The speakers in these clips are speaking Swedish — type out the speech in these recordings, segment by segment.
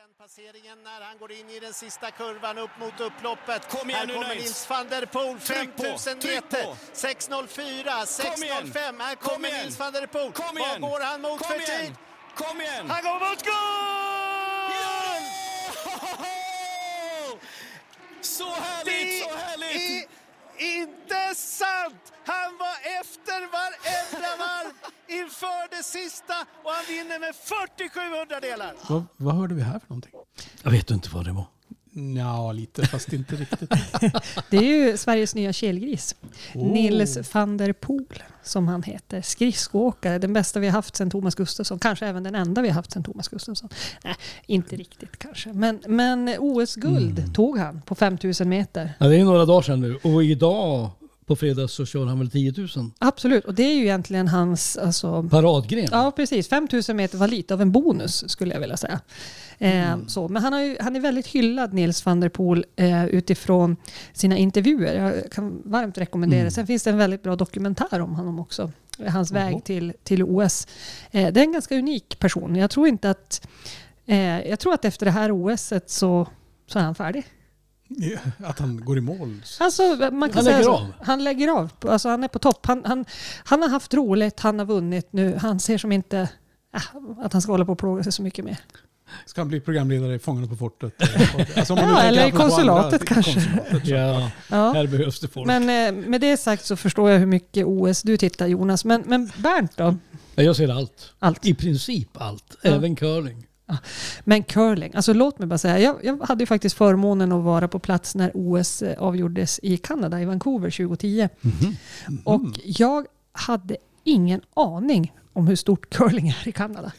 den passeringen när han går in i den sista kurvan upp mot upploppet. Kom igen här nu, kommer Nils. Van der Poel, Tryck på, 5000 tryck meter. på. 6.04, 6.05. Här Kom kommer igen. Nils van der Poel. Kom Vad igen! går han mot Kom för igen! tid? Kom igen! Han går mot guld! Så härligt, så härligt! är inte sant! Han var efter varenda varv inför det sista och han vinner med 47 hundradelar. Vad, vad hörde vi här för någonting? Jag vet inte vad det var. Ja, lite, fast inte riktigt. Det är ju Sveriges nya kelgris. Oh. Nils van der Poel, som han heter. Skridskoåkare, den bästa vi har haft sedan Thomas Gustafsson. Kanske även den enda vi har haft sedan Thomas Gustafsson. Nej, inte riktigt kanske. Men, men OS-guld Mm. tog han på 5000 meter. Ja, det är några dagar sedan nu. Och idag på fredag så kör han väl 10 000. Absolut, och det är ju egentligen hans... Alltså, Paradgren. Ja, precis. 5000 meter var lite av en bonus skulle jag vilja säga. Eh, så. Men han, har ju, han är väldigt hyllad, Nils van der Poel, eh, utifrån sina intervjuer. Jag kan varmt rekommendera det. Sen finns det en väldigt bra dokumentär om honom också. Hans väg till, till OS. Eh, det är en ganska unik person. Jag tror inte att... Eh, jag tror att efter det här OSet så, så är han färdig. Att han går i mål. Alltså, man kan Han säga lägger så. av. Han lägger av. Alltså, han är på topp. Han, han, han har haft roligt, han har vunnit nu. Han ser som inte äh, att han ska hålla på och plåga sig så mycket mer. Ska han bli programledare i Fångarna på fortet? Alltså, om man Ja, eller i konsulatet andra- kanske. konsulatet. Ja, Ja. här behövs det folk. Men eh, med det sagt så förstår jag hur mycket OS du tittar Jonas. Men, men Bernt då? Ja, jag ser allt. Allt. I princip allt. Ja. Även curling. Men curling, alltså låt mig bara säga. Jag, jag hade ju faktiskt förmånen att vara på plats när OS eh, avgjordes i Kanada, i Vancouver 2010. Mhm. Och jag hade ingen aning om hur stort curling är i Kanada.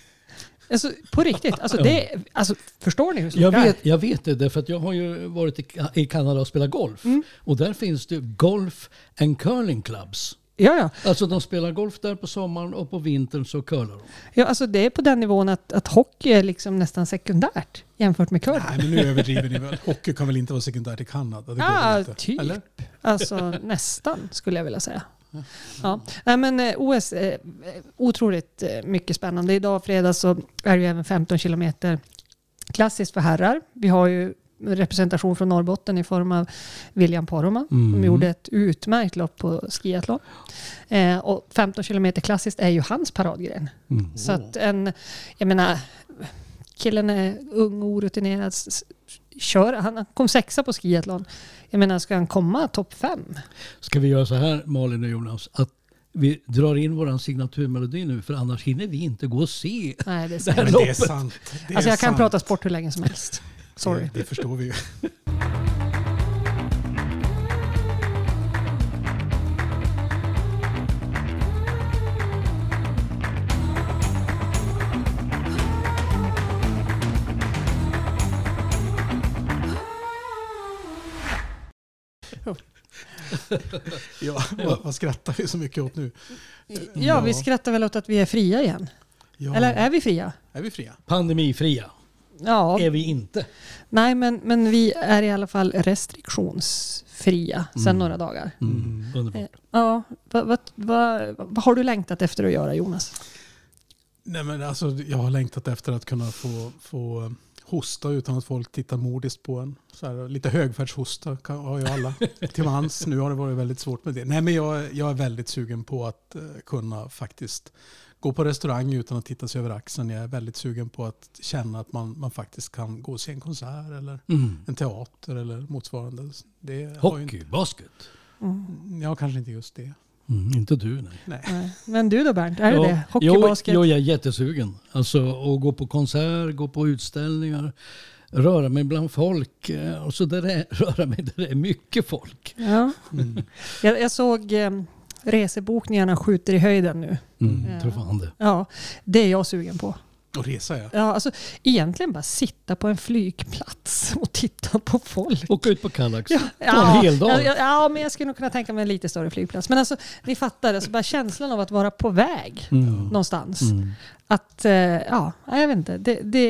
Alltså på riktigt, alltså, det, alltså förstår ni hur stort Jag det är? vet, jag vet det därför att jag har ju varit i, i Kanada och spelat golf. Mm. Och där finns det golf and curling clubs. Ja, ja. Alltså de spelar golf där på sommaren och på vintern så curlar de. ja alltså, det är på den nivån att, att hockey är liksom nästan sekundärt jämfört med curling. Nej, men nu överdriver ni väl. Hockey kan väl inte vara sekundärt i Kanada? Det Ja, inte? typ. Eller? Alltså nästan skulle jag vilja säga. Ja. Nej, men eh, OS är otroligt eh, mycket spännande. Idag fredag så är det ju även 15 kilometer klassiskt för herrar. Vi har ju representation från Norrbotten i form av William Poromaa som Mm. gjorde ett utmärkt lopp på skiathlon. Eh, och 15 kilometer klassiskt är ju hans paradgren. Mm. Så att en, jag menar, killen är ung och orutinerad. Kör, han kom sexa på skiathlon. Jag menar, ska han komma topp fem? Ska vi göra så här Malin och Jonas? Att vi drar in våran signaturmelodi nu för annars hinner vi inte gå och se. Nej, det är Det sant. här Men det är loppet. sant. Det är Alltså jag kan sant. prata sport hur länge som helst. Sorry. Det, det förstår vi ju. Ja, vad, vad skrattar vi så mycket åt nu? Ja, vi skrattar väl åt att vi är fria igen. Ja. Eller är vi fria? är vi fria? Pandemifria Ja, är vi inte. nej men, men vi är i alla fall restriktionsfria sedan Mm. några dagar. Mm. Underbart. Eh, Ja, vad, vad, vad, vad har du längtat efter att göra Jonas? Nej, men alltså, jag har längtat efter att kunna få, få hosta utan att folk tittar modiskt på en. Så här, lite högfärdshosta har ju alla till mans. Nu har det varit väldigt svårt med det. Nej, men jag, jag är väldigt sugen på att eh, kunna faktiskt gå på restaurang utan att titta sig över axeln. Jag är väldigt sugen på att känna att man, man faktiskt kan gå och se en konsert eller Mm. en teater eller motsvarande. Det har ju Hockey, basket. Mm. Ja, kanske inte just det. Mm, inte du nej. Nej. Nej. Men du då Bernt, är det Ja, det? Hockey, jo, basket? Jo, jag är jättesugen. Alltså att gå på konsert, gå på utställningar, röra mig bland folk. eh, Och så där är, röra mig där det är mycket folk. Ja. Mm. Jag, jag såg eh, resebokningarna skjuter i höjden nu. Mm, Ja. Tror fan det. Ja, det är jag sugen på. Och resa ja. Ja, alltså, egentligen bara sitta på en flygplats och titta på folk. Åka ut på Kallax. Ja, Ta en hel dag. Ja, ja, ja, men jag skulle nog kunna tänka mig en lite större flygplats. Men alltså, ni fattar, alltså, bara känslan av att vara på väg Mm. någonstans. Mm. Att, eh, ja, jag vet inte. Det, det,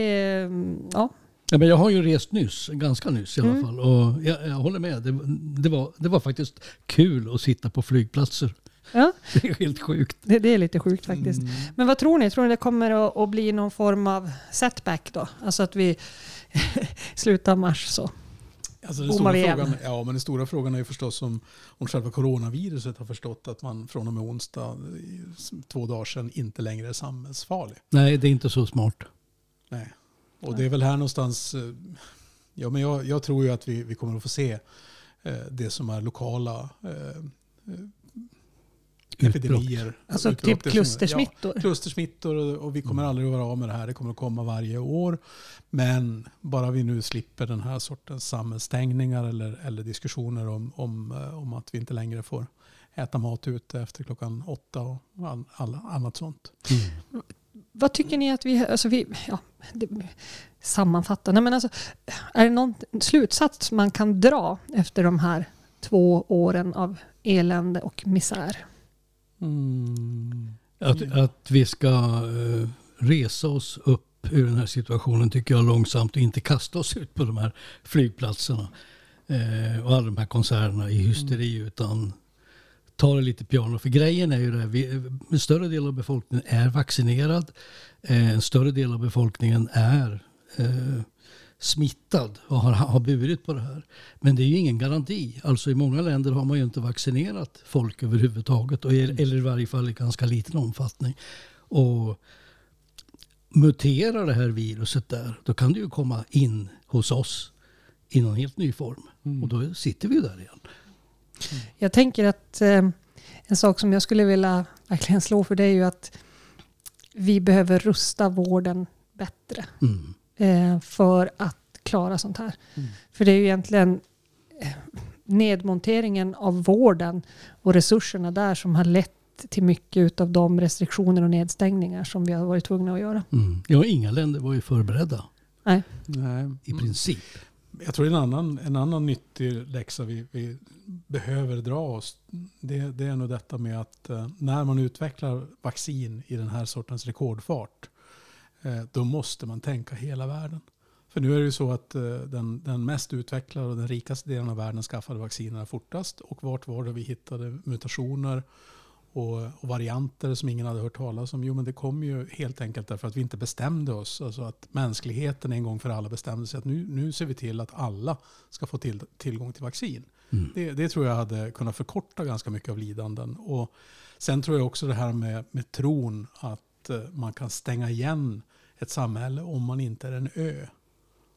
ja. Ja, men jag har ju rest nyss, ganska nyss i alla Mm. fall. Och jag, jag håller med. Det, det, var, det var faktiskt kul att sitta på flygplatser. Ja, Det är helt sjukt. det, det är lite sjukt faktiskt. Mm. Men vad tror ni? Tror ni det kommer att, att bli någon form av setback då? Alltså att vi av mars så. Alltså den stora frågan, ja, men den stora frågan är ju förstås om, om själva coronaviruset har förstått att man från och med onsdag, i två dagar sedan, inte längre är samhällsfarlig. Nej, det är inte så smart. Nej. Och det är väl här någonstans, eh, ja men jag, jag tror ju att vi, vi kommer att få se eh, det som är lokala eh. Epidemier. Alltså Utbrott, typ klustersmittor. Ja, klustersmittor och, och vi kommer aldrig att vara av med det här. Det kommer att komma varje år. Men bara vi nu slipper den här sortens samhällsstängningar eller, eller diskussioner om, om, eh, om att vi inte längre får äta mat ute efter klockan åtta och all, all, annat sånt. Mm. Vad tycker ni att vi, alltså vi ja, det, sammanfatta, nej men alltså, är det någon slutsats man kan dra efter de här två åren av elände och misär? Mm. Att, att vi ska eh, resa oss upp ur den här situationen tycker jag långsamt och inte kasta oss ut på de här flygplatserna eh, och alla de här konserterna i hysteri utan ta det lite piano. För grejen är ju det, vi, en större del av befolkningen är vaccinerad. Eh, en större del av befolkningen är eh, smittad och har, har burit på det här. Men det är ju ingen garanti. Alltså i många länder har man ju inte vaccinerat folk överhuvudtaget. Och, är- eller i varje fall i ganska liten omfattning. Och muterar det här viruset där, då kan det ju komma in hos oss i någon helt ny form. Och då sitter vi ju där igen. Jag tänker att eh, en sak som jag skulle vilja verkligen slå för det är ju att vi behöver rusta vården bättre Mm. Eh, för att klara sånt här. Mm. För det är ju egentligen eh, nedmonteringen av vården och resurserna där som har lett till mycket av de restriktioner och nedstängningar som vi har varit tvungna att göra. Mm. Ja, inga länder var ju förberedda Nej. Nej. i princip. Jag tror en annan, en annan nyttig läxa vi, vi behöver dra oss, det, det är nog detta med att eh, när man utvecklar vaccin i den här sortens rekordfart, då måste man tänka hela världen. För nu är det ju så att eh, den, den mest utvecklade och den rikaste delen av världen skaffade vaccinerna fortast. Och vart var det vi hittade mutationer och, och varianter som ingen hade hört talas om? Jo, men det kom ju helt enkelt därför att vi inte bestämde oss. Alltså att mänskligheten en gång för alla bestämde sig att nu, nu ser vi till att alla ska få till, tillgång till vaccin. Mm. Det, det tror jag hade kunnat förkorta ganska mycket av lidanden. Och sen tror jag också det här med, med tron att eh, man kan stänga igen ett samhälle om man inte är en ö.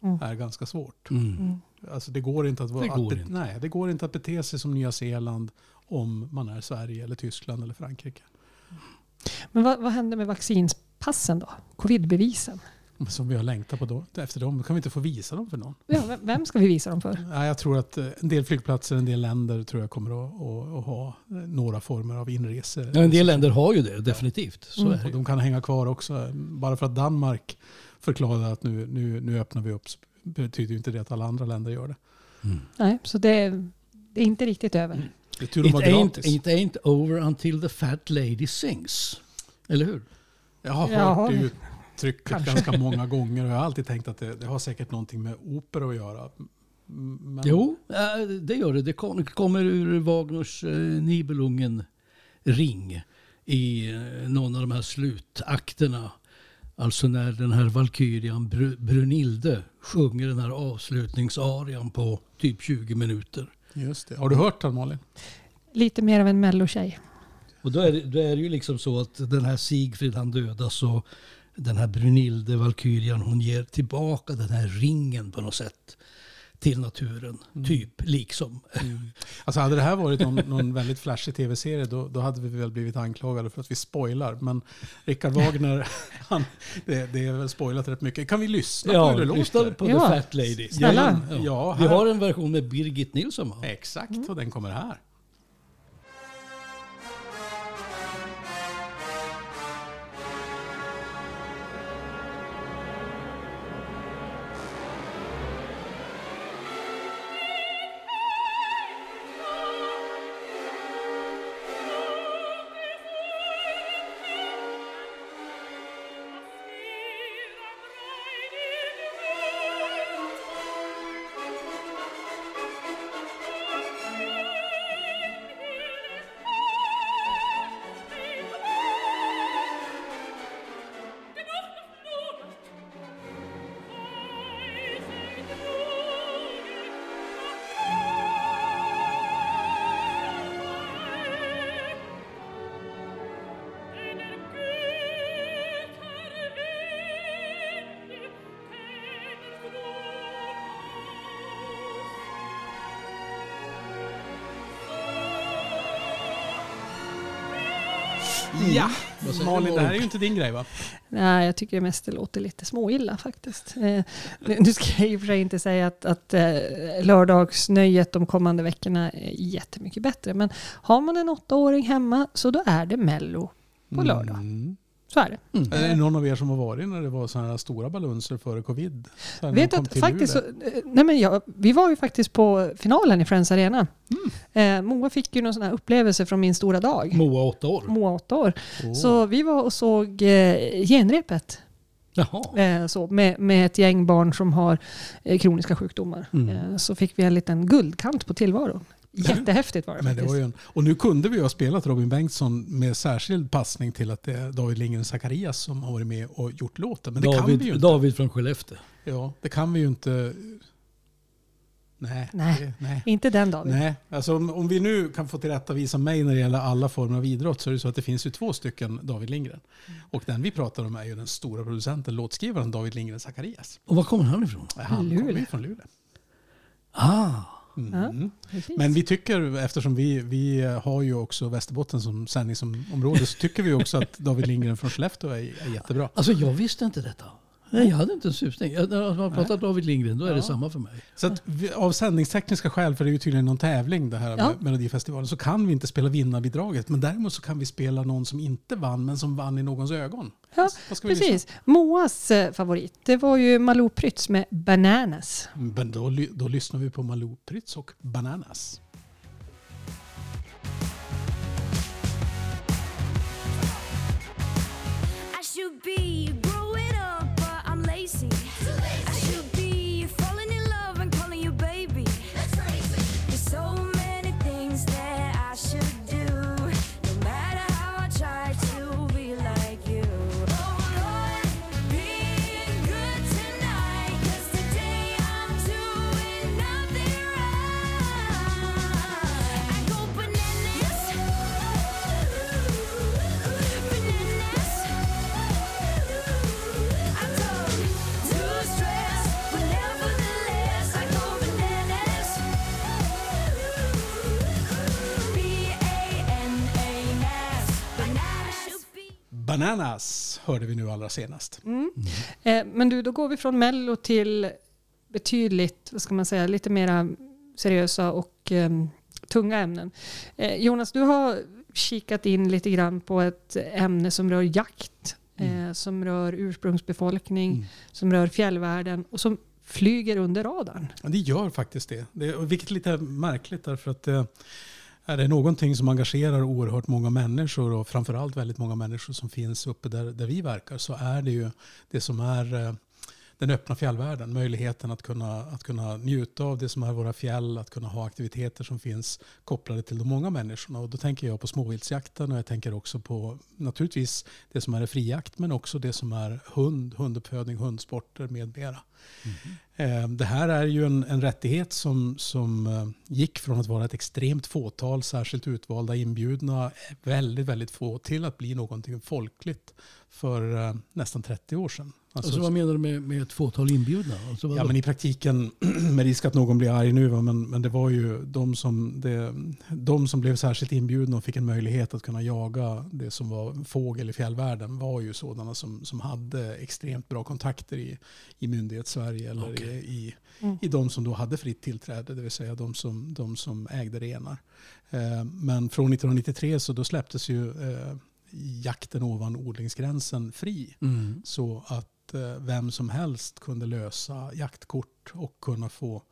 Mm. är ganska svårt. Mm. Alltså det går inte att, vara, Det går att be, inte. Nej, det går inte att bete sig som Nya Zeeland om man är Sverige eller Tyskland eller Frankrike. Men vad, vad händer med vaccinspassen då? Covidbevisen? Som vi har längtat på då, efter dem. Kan vi inte få visa dem för någon? Ja, vem- ska vi visa dem för? Nej, jag tror att eh, en del flygplatser, en del länder tror jag kommer att, att, att ha eh, några former av inrese. Ja, en del länder har ju det, definitivt. Så Mm. Och de kan hänga kvar också. Bara för att Danmark förklarade att nu, nu, nu öppnar vi upp så betyder ju inte det att alla andra länder gör det. Mm. Nej, så det, är- det är inte riktigt över. Det är tur It ain't, it ain't over until the fat lady sings. Eller hur? Jag har hört det uttrycket Kanske. ganska många gånger och jag har alltid tänkt att det, det har säkert någonting med opera att göra. Men, Jo, äh, det gör det. Det kom- kommer ur Wagners eh, Nibelungen ring i eh, någon av de här slutakterna. Alltså när den här valkyrian Br- Brunilde sjunger den här avslutningsarian på typ 20 minuter. Just det. Har du hört den Malin? Lite mer av en mellotjej. Och då är, det, då är det ju liksom så att den här Sigfrid han dödas och den här Brunilde, Valkyrian, hon ger tillbaka den här ringen på något sätt till naturen. Typ, liksom. Alltså hade det här varit någon, någon väldigt flashig tv-serie då, då hade vi väl blivit anklagade för att vi spoilar. Men Richard Wagner, han, det, det är väl spoilat rätt mycket. Kan vi lyssna på hur det lyssna låter? på Ja. The Fat Lady. Snälla. Ja, Ja, Vi har en version med Birgit Nilsson va? Exakt, och den kommer här. Ja, säger Malin, det här är ju inte din grej va? Nej, jag tycker mest det låter lite småilla faktiskt. Eh, nu nu ska jag i och för sig inte säga att, att eh, lördagsnöjet de kommande veckorna är jättemycket bättre. Men har man en åttaåring hemma så då är det Mello på lördag. Mm. Så är det. Mm. Är det någon av er som har varit när det var sådana här stora balunser före covid? Vet att faktiskt, så, eh, nej men jag, vi var ju faktiskt på finalen i Friends Arena. Eh, Moa fick ju någon sån här upplevelse från min stora dag. Moa åtta år. Moa åtta år. Åh. Så vi var och såg eh, genrepet. Jaha. Eh, så, med, med ett gäng barn som har eh, kroniska sjukdomar. Mm. Eh, så fick vi en liten guldkant på tillvaron. Jättehäftigt var det Men det faktiskt. var ju en, och nu kunde vi ju ha spelat Robin Bengtsson med särskild passning till att det är David Lindgren Zacharias som har varit med och gjort låten. Men det kan vi ju David, inte. David från Skellefteå. Ja, det kan vi ju inte. Nej. Nej. Det, nej. Inte den dagen. Nej, alltså om, om vi nu kan få tillrättavisa mig när det gäller alla former av idrott så är det så att det finns ju två stycken David Lindgren. Och den vi pratar om är ju den stora producenten, låtskrivaren David Lindgren Zacharias. Och var kommer han ifrån? Han kommer ju från Luleå. Ah, Mm. Precis. Men vi tycker, eftersom vi, vi har ju också Västerbotten som sändningsområde, så tycker vi också att David Lindgren från Skellefteå är, är jättebra. alltså jag visste inte detta. Nej, jag hade inte en susning. Jag- När man pratar David Lindgren, då är det Ja. samma för mig. Så att vi, av sändningstekniska skäl, för det är ju tydligen någon tävling det här Ja. med Melodifestivalen, så kan vi inte spela vinnarbidraget. Men däremot så kan vi spela någon som inte vann, men som vann i någons ögon. Ja, Vad ska vi lyssna Precis. Moas eh, favorit, det var ju Malou Prytz med Bananas. Men då, då lyssnar vi på Malou Prytz och Bananas. I should be Bananas hörde vi nu allra senast. Eh, men du, då går vi från Mello till betydligt, vad ska man säga, lite mera seriösa och eh, tunga ämnen. Eh, Jonas, du har kikat in lite grann på ett ämne som rör jakt, eh, som rör ursprungsbefolkning, Mm. som rör fjällvärlden och som flyger under radarn. Ja, det gör faktiskt det. det vilket är lite märkligt därför att det är det någonting som engagerar oerhört många människor och framförallt väldigt många människor som finns uppe där, där vi verkar så är det ju det som är eh, den öppna fjällvärlden. Möjligheten att kunna, att kunna njuta av det som är våra fjäll, att kunna ha aktiviteter som finns kopplade till de många människorna. Och då tänker jag på småviltsjakten och jag tänker också på naturligtvis det som är friakt men också det som är hund, hunduppfödning, hundsporter med mera. Eh, Det här är ju en, en rättighet som, som eh, gick från att vara ett extremt fåtal särskilt utvalda inbjudna, väldigt, väldigt få, till att bli någonting folkligt för eh, nästan 30 år sedan. Alltså, Alltså, vad menar du med, med ett fåtal inbjudna? Alltså, Ja men i praktiken, med risk att någon blir arg nu, va, men, men det var ju de som, det, de som blev särskilt inbjudna och fick en möjlighet att kunna jaga det som var fågel i fjällvärlden var ju sådana som, som hade extremt bra kontakter i, i myndighets-Sverige eller Okej. i, i, Mm. i de som då hade fritt tillträde, det vill säga de som, de som ägde renar. Eh, men från 1993 så då släpptes ju eh, jakten ovan odlingsgränsen fri Mm. så att vem som helst kunde lösa jaktkort och kunna få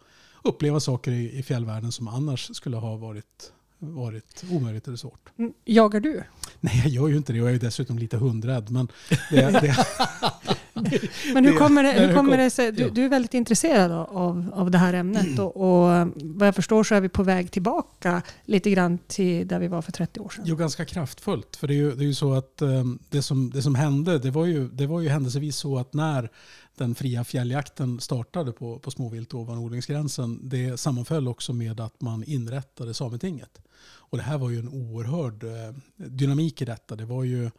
uppleva saker i, i fjällvärlden som annars skulle ha varit, varit omöjligt eller svårt. Mm, Jagar du? Nej, jag gör ju inte det och jag är ju dessutom lite hundrädd. Men det, det, Men hur kommer det, hur kommer kom- det sig? Du, du är väldigt intresserad av, av det här ämnet och, och vad jag förstår så är vi på väg tillbaka lite grann till där vi var för 30 år sedan. Jo, ganska kraftfullt. För det är ju, det är ju så att um, det, som, det som hände, det var, ju, det var ju händelsevis så att när den fria fjälljakten startade på, på småvilt ovan odlingsgränsen, det sammanföll också med att man inrättade Sametinget. Och det här var ju en oerhörd eh, dynamik i detta. Det var ju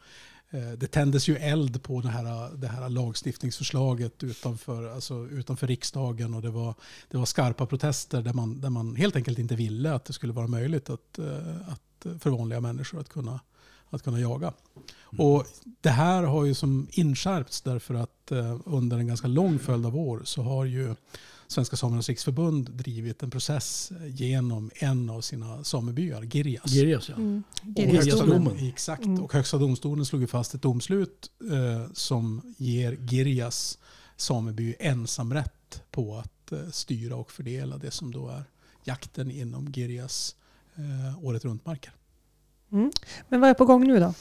det tändes ju eld på det här, det här lagstiftningsförslaget utanför, alltså utanför riksdagen och det var, det var skarpa protester där man, där man helt enkelt inte ville att det skulle vara möjligt att, eh, att för vanliga människor att kunna, att kunna jaga. Och det här har ju som inskärpts därför att eh, under en ganska lång följd av år så har ju Svenska Samernas Riksförbund drivit en process genom en av sina samebyar, Girjas. Girjas ja. Mm. Och Girjas högsta, domen. domen. exakt. Mm. Och högsta domstolen slog fast ett domslut eh, som ger Girjas sameby ensamrätt på att eh, styra och fördela det som då är jakten inom Girjas eh, året runt-marker. Mm. Men vad är på gång nu då?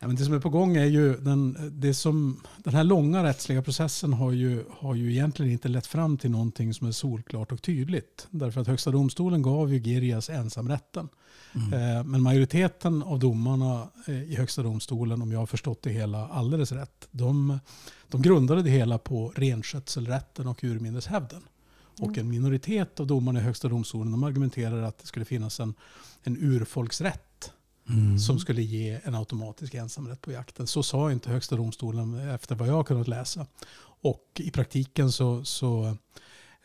Ja, men det som är på gång är ju den, det som, den här långa rättsliga processen har ju, har ju egentligen inte lett fram till någonting som är solklart och tydligt. Därför att Högsta domstolen gav ju Girjas ensamrätten. Eh, Men majoriteten av domarna eh, i Högsta domstolen, om jag har förstått det hela alldeles rätt, de, de grundade det hela på renskötselrätten och urminneshävden. Och en minoritet av domarna i Högsta domstolen de argumenterar att det skulle finnas en, en urfolksrätt Mm. som skulle ge en automatisk ensamrätt på jakten. Så sa inte Högsta domstolen efter vad jag har kunnat läsa. Och i praktiken så, så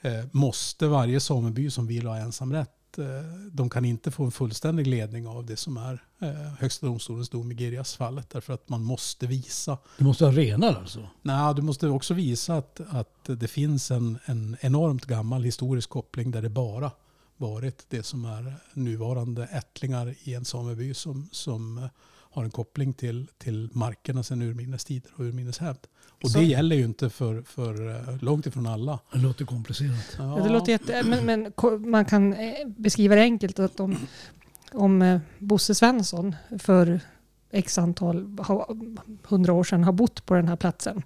eh, måste varje sameby som vill ha ensamrätt, eh, de kan inte få en fullständig ledning av det som är eh, Högsta domstolens dom i Girjas fallet. Därför att man måste visa Du måste ha renar alltså? Nej, du måste också visa att, att det finns en, en enormt gammal historisk koppling där det bara varit det som är nuvarande ättlingar i en sameby som, som eh, har en koppling till, till markerna sedan urminnes tider och urminnes hävd. Och Så- det gäller ju inte för, för eh, långt ifrån alla. Det låter komplicerat. Ja. Det låter jätte, men, men ko- man kan eh, beskriva det enkelt att om, om eh, Bosse Svensson för x antal, hundra år sedan har bott på den här platsen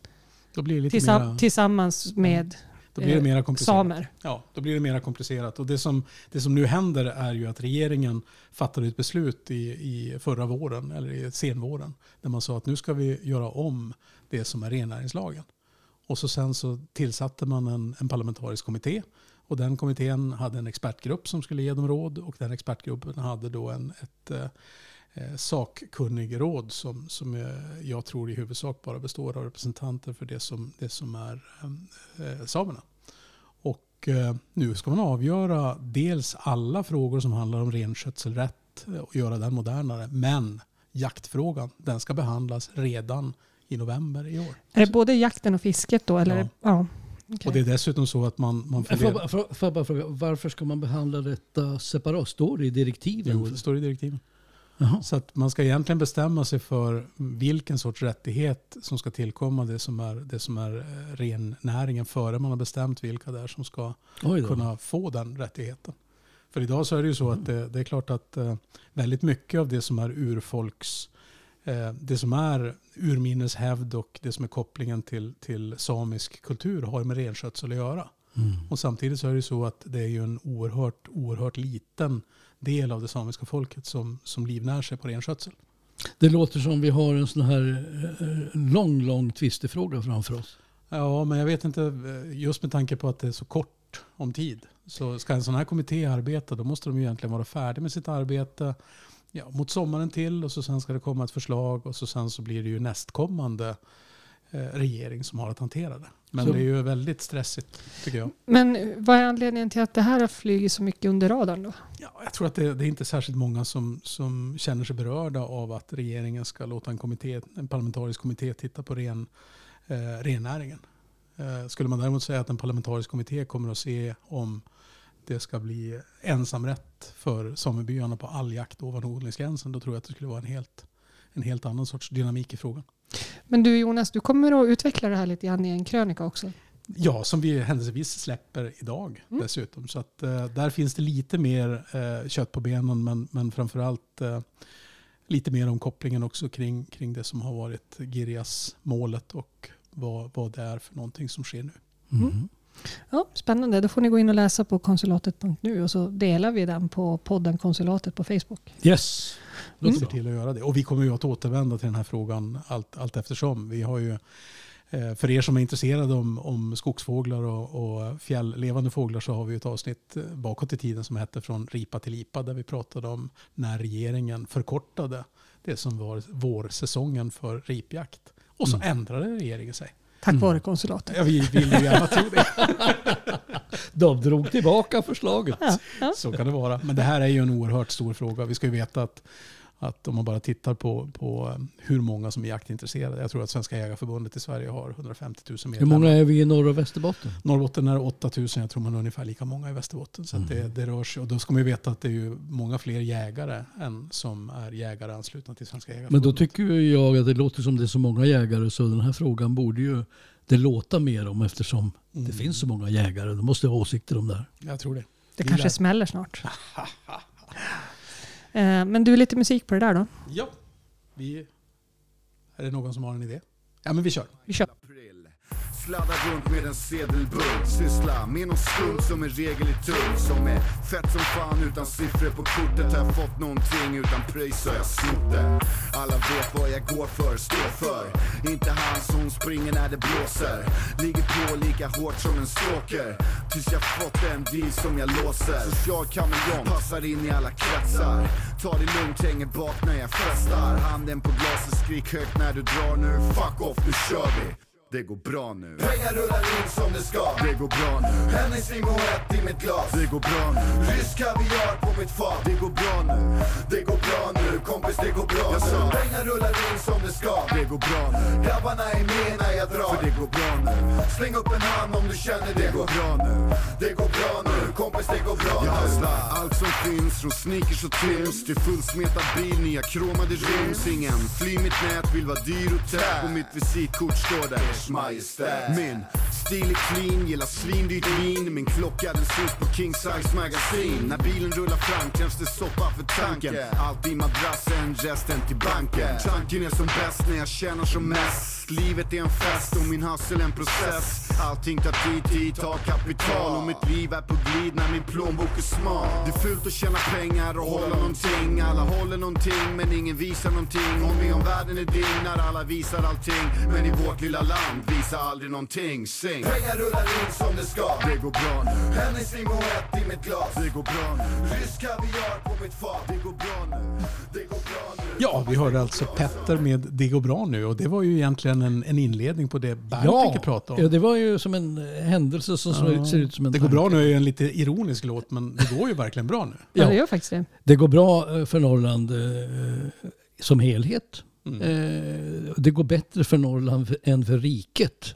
Då blir det lite tillsam, mera, tillsammans med då blir det eh, mera komplicerat. samer. Ja, då blir det mer komplicerat. Och det som, det som nu händer är ju att regeringen fattade ett beslut i, i förra våren, eller i senvåren, där man sa att nu ska vi göra om det som är rennäringslagen. Och så sen så tillsatte man en, en parlamentarisk kommitté. Och den kommittén hade en expertgrupp som skulle ge dem råd och den expertgruppen hade då en, ett eh, sakkunnig råd som, som eh, jag tror i huvudsak bara består av representanter för det som, det som är eh, samerna. Och eh, nu ska man avgöra dels alla frågor som handlar om renskötselrätt eh, och göra den modernare. Men jaktfrågan, den ska behandlas redan i november i år. Är det både jakten och fisket då? Eller? Ja. Ja. okej. Och det är dessutom så att man, man Får jag, funderar... får jag bara fråga, varför ska man behandla detta separat? Står det i direktiven? Jo, det står i direktiven. Jaha. Så att man ska egentligen bestämma sig för vilken sorts rättighet som ska tillkomma det som är, det som är eh, rennäringen före man har bestämt vilka det är som ska kunna få den rättigheten. För idag så är det ju så att det, det är klart att eh, väldigt mycket av det som är urfolks, eh, det som är urminneshävd och det som är kopplingen till, till samisk kultur har med renskötsel att göra. Mm. Och samtidigt så är det så att det är ju en oerhört, oerhört liten del av det samiska folket som, som livnär sig på renskötsel. Det låter som vi har en sån här eh, lång, lång tvistefråga framför oss. Ja, men jag vet inte, eh, just med tanke på att det är så kort om tid. Så ska en sån här kommitté arbeta, då måste de ju egentligen vara färdiga med sitt arbete ja, mot sommaren till och så sen ska det komma ett förslag och så sen så blir det ju nästkommande eh, regering som har att hantera det. Men Så- det är ju väldigt stressigt tycker jag. Men vad är anledningen till att det här har flugit så mycket under radarn då? Ja, jag tror att det, det är inte särskilt många som, som känner sig berörda av att regeringen ska låta en, kommitté, en parlamentarisk kommitté titta på ren, eh, rennäringen. Eh, skulle man däremot säga att en parlamentarisk kommitté kommer att se om det ska bli ensamrätt för samebyarna på all jakt ovan odlingsgränsen, då tror jag att det skulle vara en helt, en helt annan sorts dynamik i frågan. Men du Jonas, du kommer att utveckla det här lite grann i en krönika också. Ja, som vi händelsevis släpper idag Mm. dessutom. Så att, eh, där finns det lite mer eh, kött på benen men, men framförallt eh, lite mer om kopplingen också kring, kring det som har varit Girjas målet och vad, vad det är för någonting som sker nu. Mm. Ja, spännande. Då får ni gå in och läsa på konsulatet.nu och så delar vi den på podden Konsulatet på Facebook. Yes. Ser bra. till att göra det. Och vi kommer ju att återvända till den här frågan allt, allt eftersom. Vi har ju, eh, för er som är intresserade om, om skogsfåglar och, och fjälllevande fåglar så har vi ett avsnitt eh, bakåt i tiden som hette Från ripa till lipa där vi pratade om när regeringen förkortade det som var vårsäsongen för ripjakt. Och så ändrade regeringen sig. Tack Mm. vare konsulatet. Ja, vi vill ju gärna tro det. De drog tillbaka förslaget. Ja, ja. Så kan det vara. Men det här är ju en oerhört stor fråga. Vi ska ju veta att, Att om man bara tittar på, på eh, hur många som är jaktintresserade. Jag tror att Svenska Jägareförbundet i Sverige har 150 000 Hur medlemmar. många är vi i Norr och Västerbotten? Norrbotten är 8 000, jag tror man har ungefär lika många i Västerbotten. Så att det, det rör sig. Och då ska man ju veta att det är ju många fler jägare än som är jägare anslutna till Svenska Men Jägareförbundet. då tycker jag att det låter som det är så många jägare så den här frågan borde ju det låta mer om eftersom det finns så många jägare. De måste ha åsikter om det här. Jag tror det. Det kanske smäller snart. Eh, Men du, lite musik på det där då. Ja. Vi, är det någon som har en idé? Ja, men vi kör. Vi kör. april Sladdar runt med en sedelbunt Syssla med någon skuld som i regel är tung Som är fett som fan utan siffror på kortet Har jag fått någonting utan pröjs har jag snott det Alla vet vad jag går för, står för Inte han som springer när det blåser Ligger på lika hårt som en stalker Tills jag fått en deal som jag låser Social kameleont, passar in i alla kretsar Ta det lugnt, hänger bak när jag festar. Handen på glaset, skrik högt när du drar nu. Fuck off, nu kör vi det går bra nu Pengar rullar in som det ska Det går bra nu Hennes limoett i mitt glas Det går bra nu Rysk kaviar på mitt fat Det går bra nu Det går bra nu Kompis det går bra jag sa, Pengar rullar in som det ska Det går bra nu Grabbarna är med när jag drar För det går bra nu Släng upp en hand om du känner det, går bra nu Det går bra nu Kompis det går bra jag nu hustlar allt som finns Från sneakers och tims Till fullsmetad bil Nya kromade rims Ingen fly mitt nät Vill vara dyr och tät På mitt visitkort står det Ers Majestät Min stil är clean Gillar svindyrt vin Min klocka den syns på king size magasin När bilen rullar fram krävs det soppa för tanken. Allt i madrassen, resten till banken. Tanken är som bäst när jag tjänar som mest Livet är en fest och min hustle en process. Allting tar tid, tid tar kapital. Och mitt liv är på glid när min plånbok är smal. Det är fult att tjäna pengar och hålla någonting. Alla håller någonting men ingen visar någonting. Om vi om världen är din när alla visar allting. Men i vårt lilla land visar aldrig någonting. Sing! Pengar rullar in som det ska. Det går bra nu. Hennes limoett i mitt glas. Det går bra nu. Rysk kaviar på mitt fat. Det går bra nu. Det går bra nu Ja, vi hörde alltså Petter med Det går bra nu och det var ju egentligen en, en inledning på det Bernt fick prata om. ja, det var ju som en händelse som ser- ser ut som en det går bra tanke. nu är ju en lite ironisk låt men det går ju verkligen bra nu. Ja, Ja. det gör faktiskt det. Det går bra eh, för Norrland eh, som helhet. Eh, det går bättre för Norrland än för riket.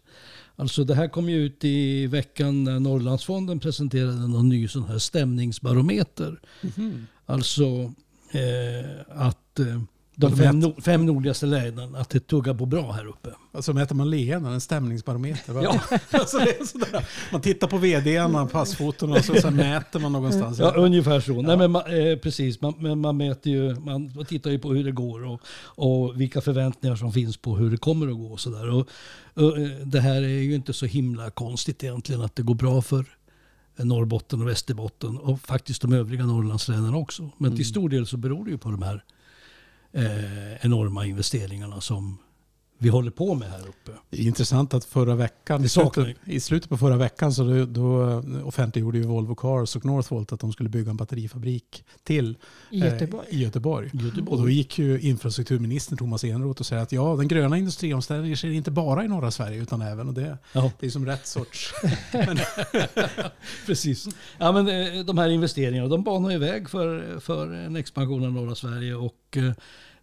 Alltså det här kom ju ut i veckan när Norrlandsfonden presenterade någon ny sån här stämningsbarometer. Alltså eh, att eh, de fem, nord- fem nordligaste länen, att det tuggar på bra här uppe. Alltså mäter man leenden, en stämningsbarometer. va? Ja. alltså. Man tittar på vdarna, passfoton och så, så mäter man någonstans. Ja, ungefär så. Nej, men man, eh, precis, man, men man mäter ju, man tittar ju på hur det går och, och vilka förväntningar som finns på hur det kommer att gå och sådär. Och, och, eh, det här är ju inte så himla konstigt egentligen att det går bra för Norrbotten och Västerbotten och faktiskt de övriga Norrlandslänen också. Men till stor del så beror det ju på de här eh, enorma investeringarna som vi håller på med här uppe. Det är intressant att förra veckan, i slutet, i slutet på förra veckan så då, då offentliggjorde ju Volvo Cars och Northvolt att de skulle bygga en batterifabrik till I eh, Göteborg. i Göteborg. Göteborg. Och då gick ju infrastrukturministern Thomas Eneroth och säger att ja, den gröna industriomställningen sker inte bara i norra Sverige utan även, och det, Ja. det är som rätt sorts. Precis. Ja, men eh, de här investeringarna de banar ju väg för, för en expansion av norra Sverige. Och eh,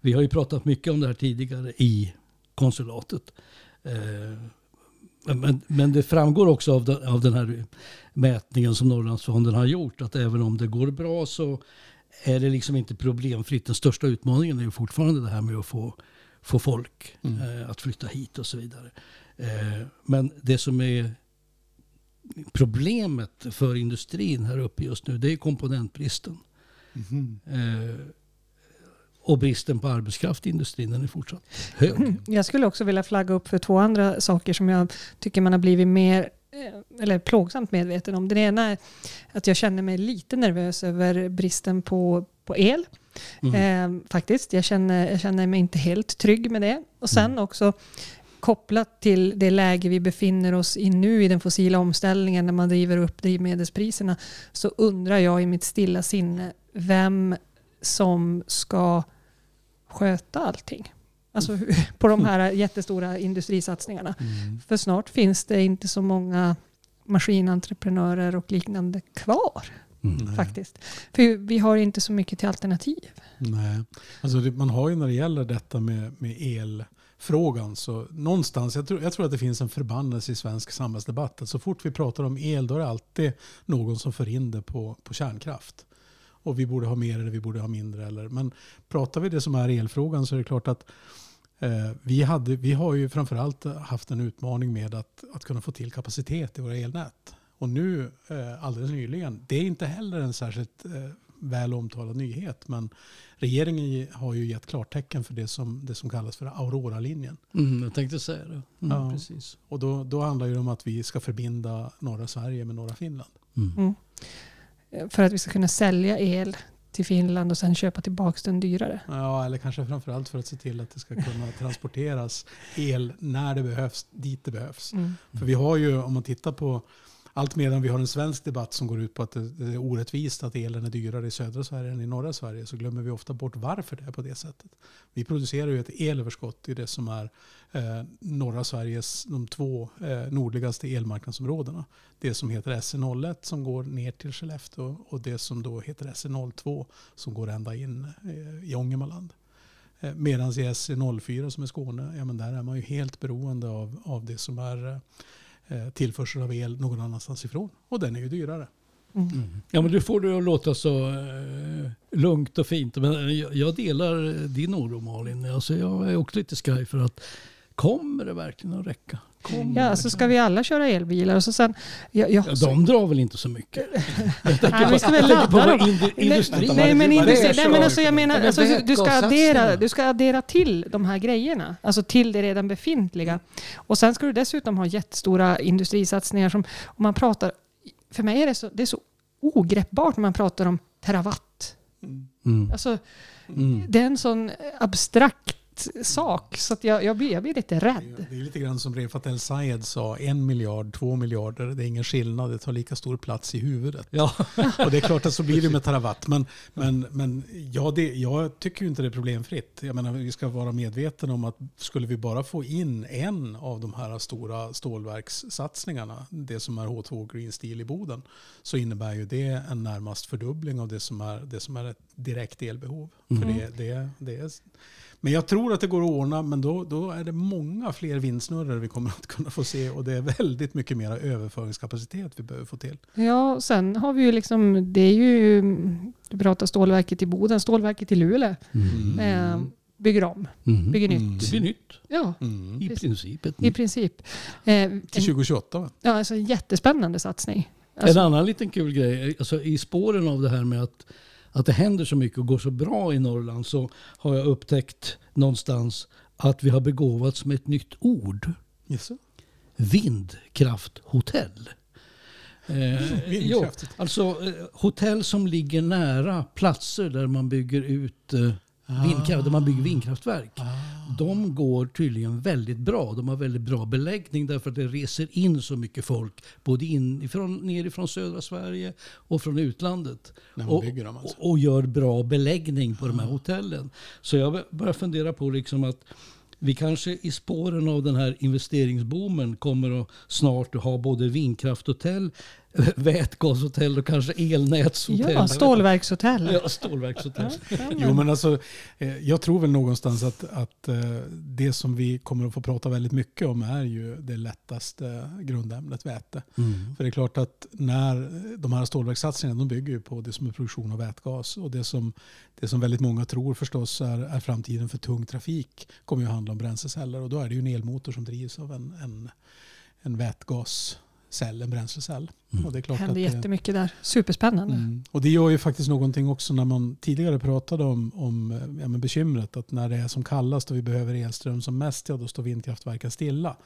vi har ju pratat mycket om det här tidigare i konsulatet. Eh, men, men det framgår också av den, av den här mätningen som Norrlandsfonden har gjort att även om det går bra så är det liksom inte problemfritt. Den största utmaningen är ju fortfarande det här med att få, få folk eh, att flytta hit och så vidare. Eh, men det som är problemet för industrin här uppe just nu det är komponentbristen. Eh, och bristen på arbetskraft i industrin den är fortsatt hög. Jag skulle också vilja flagga upp för två andra saker som jag tycker man har blivit mer eh, eller plågsamt medveten om. Den ena är att jag känner mig lite nervös över bristen på, på el. Eh, faktiskt, jag känner, jag känner mig inte helt trygg med det. Och sen också kopplat till det läge vi befinner oss i nu i den fossila omställningen när man driver upp drivmedelspriserna så undrar jag i mitt stilla sinne vem som ska sköta allting. Alltså hur- på de här jättestora industrisatsningarna. För snart finns det inte så många maskinentreprenörer och liknande kvar. Mm. faktiskt. För vi har inte så mycket till alternativ. Nej, alltså det, man har ju när det gäller detta med, med elfrågan så någonstans, jag tror, jag tror att det finns en förbannelse i svensk samhällsdebatt. Att så fort vi pratar om el då är det alltid någon som för in det på, på kärnkraft. Och vi borde ha mer eller vi borde ha mindre. Eller, men pratar vi det som är elfrågan så är det klart att eh, vi, hade, vi har ju framförallt haft en utmaning med att, att kunna få till kapacitet i våra elnät. Och nu eh, alldeles nyligen, det är inte heller en särskilt eh, väl omtalad nyhet, men regeringen har ju gett klartecken för det som, det som kallas för Aurora-linjen. Mm, jag tänkte säga det. Mm, Ja. precis. Och då, då handlar det om att vi ska förbinda norra Sverige med norra Finland. Mm. Eh, För att vi ska kunna sälja el till Finland och sen köpa tillbaka den dyrare. Ja, eller kanske framförallt för att se till att det ska kunna transporteras el när det behövs, dit det behövs. Mm. För vi har ju, om man tittar på allt medan vi har en svensk debatt som går ut på att det är orättvist att elen är dyrare i södra Sverige än i norra Sverige så glömmer vi ofta bort varför det är på det sättet. Vi producerar ju ett elöverskott i det som är eh, norra Sveriges de två eh, nordligaste elmarknadsområdena. Det som heter SE01 som går ner till Skellefteå och det som då heter SE02 som går ända in eh, i Ångermanland. Eh, Medan i SE04 som är Skåne, ja, men där är man ju helt beroende av, av det som är eh, eh, eh, tillförsel av el någon annanstans ifrån. Och den är ju dyrare. Mm. Ja, men du får det att låta så eh, lugnt och fint. Men jag, jag delar din oro Malin. Alltså, jag är också lite skraj för att kommer det verkligen att räcka? Kommer Ja, så ska vi alla köra elbilar och så sen... Jag, jag, Ja, de drar väl inte så mycket? Nej, vi ska väl ladda dem. Nej, men, industri, nej, alltså, jag menar, Men alltså, du, ska addera, du ska addera till de här grejerna. Alltså till det redan befintliga. Och sen ska du dessutom ha jättestora industrisatsningar som, om man pratar, för mig är det så, det är så ogreppbart när man pratar om terawatt. Mm. Alltså, Mm. det är en sån abstrakt sak så att jag, jag, blir, jag blir lite rädd. Det är lite grann som Refat El Sayed sa, en miljard, två miljarder, det är ingen skillnad, det tar lika stor plats i huvudet. Ja. Och det är klart att så blir det med terawatt. Men, men, men ja, det, jag tycker ju inte det är problemfritt. Jag menar, vi ska vara medvetna om att skulle vi bara få in en av de här stora stålverkssatsningarna, det som är H2 Green Steel i Boden, så innebär ju det en närmast fördubbling av det som är, det som är ett direkt elbehov. För det, det, det är, men jag tror att det går att ordna, men då, då är det många fler vindsnurror vi kommer att kunna få se och det är väldigt mycket mer överföringskapacitet vi behöver få till. Ja, sen har vi ju liksom, det är ju, du pratar stålverket i Boden, stålverket i Luleå. Mm. Eh, bygger om, Mm. bygger Mm. nytt. Det blir nytt Ja, Mm. i princip. Ett i princip. Eh, en, Till 2028 va? ja, alltså en jättespännande satsning. En Alltså, annan liten kul grej, alltså i spåren av det här med att, att det händer så mycket och går så bra i Norrland så har jag upptäckt någonstans att vi har begåvats med ett nytt ord. Yes. Vindkrafthotell. Eh, jo, Vindkraftigt. alltså eh, hotell som ligger nära platser där man bygger ut eh, vindkraft, där man bygger vindkraftverk. De går tydligen väldigt bra. De har väldigt bra beläggning därför att det reser in så mycket folk. Både inifrån, nerifrån södra Sverige och från utlandet. Och, alltså. och, och gör bra beläggning på de här hotellen. Så jag börjar fundera på liksom att vi kanske i spåren av den här investeringsboomen kommer att snart ha både vindkrafthotell, vätgashotell och kanske elnätshotell. ja, stålverkshotell. Ja, stålverkshotell. Jo men alltså, eh, jag tror väl någonstans att, att eh, det som vi kommer att få prata väldigt mycket om är ju det lättaste grundämnet väte. Mm. För det är klart att när de här stålverkssatsningarna de bygger ju på det som är produktion av vätgas och det som, det som väldigt många tror förstås är, är framtiden för tung trafik kommer ju handla om bränsleceller och då är det ju en elmotor som drivs av en, en, en vätgascell, en bränslecell. Och det är klart händer att det, jättemycket där. Superspännande. Mm. Och det gör ju faktiskt någonting också när man tidigare pratade om, om eh, ja, men bekymret att när det är som kallast och vi behöver elström som mest, ja då står vindkraftverken stilla.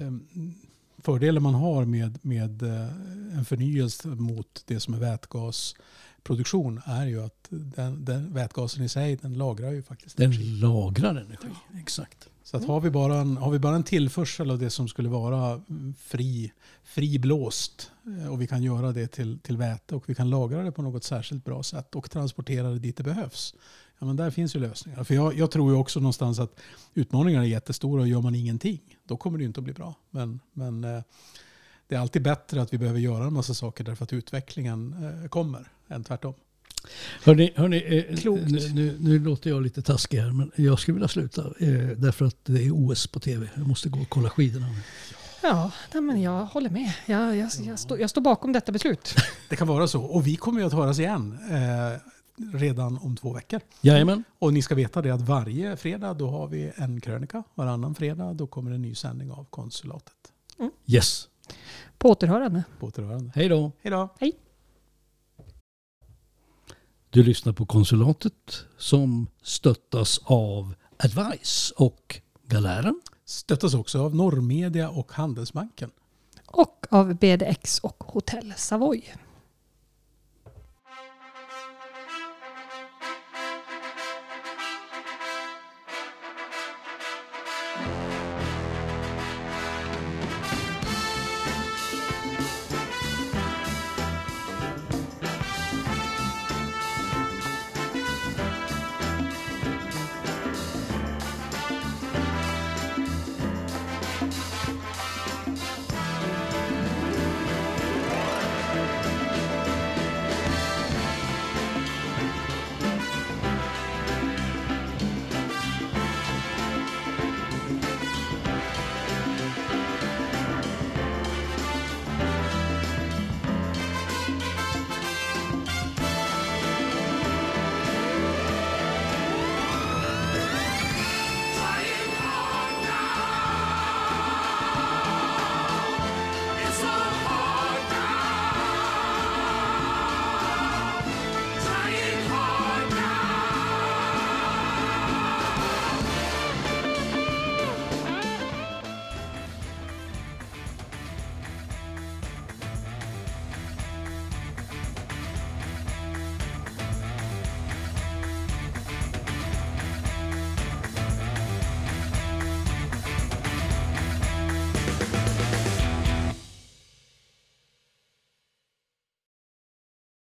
Mm. Fördelen man har med, med eh, en förnyelse mot det som är vätgasproduktion är ju att den, den, vätgasen i sig den lagrar ju faktiskt Den energi. lagrar energi. Exakt. Så att har, vi bara en, har vi bara en tillförsel av det som skulle vara mm, fri, friblåst eh, och vi kan göra det till, till väte och vi kan lagra det på något särskilt bra sätt och transportera det dit det behövs. Ja, men där finns ju lösningar. För jag, jag tror ju också någonstans att utmaningarna är jättestora och gör man ingenting då kommer det inte att bli bra. Men, men eh, det är alltid bättre att vi behöver göra en massa saker därför att utvecklingen eh, kommer än tvärtom. Hörni, hörni eh, nu, nu, nu låter jag lite taskig här men jag skulle vilja sluta eh, därför att det är OS på tv. Jag måste gå och kolla skidorna. Ja, nej, men jag håller med. Jag, jag, jag, står, jag står bakom detta beslut. Det kan vara så. Och vi kommer ju att höras igen eh, redan om två veckor. Jajamän. Och ni ska veta det att varje fredag då har vi en krönika. Varannan fredag då kommer en ny sändning av konsulatet. Yes. På återhörande. På återhörande. Hej då. Hej då! Du lyssnar på konsulatet som stöttas av Advice och Galären. Stöttas också av Norrmedia och Handelsbanken. Och av BDX och Hotell Savoy.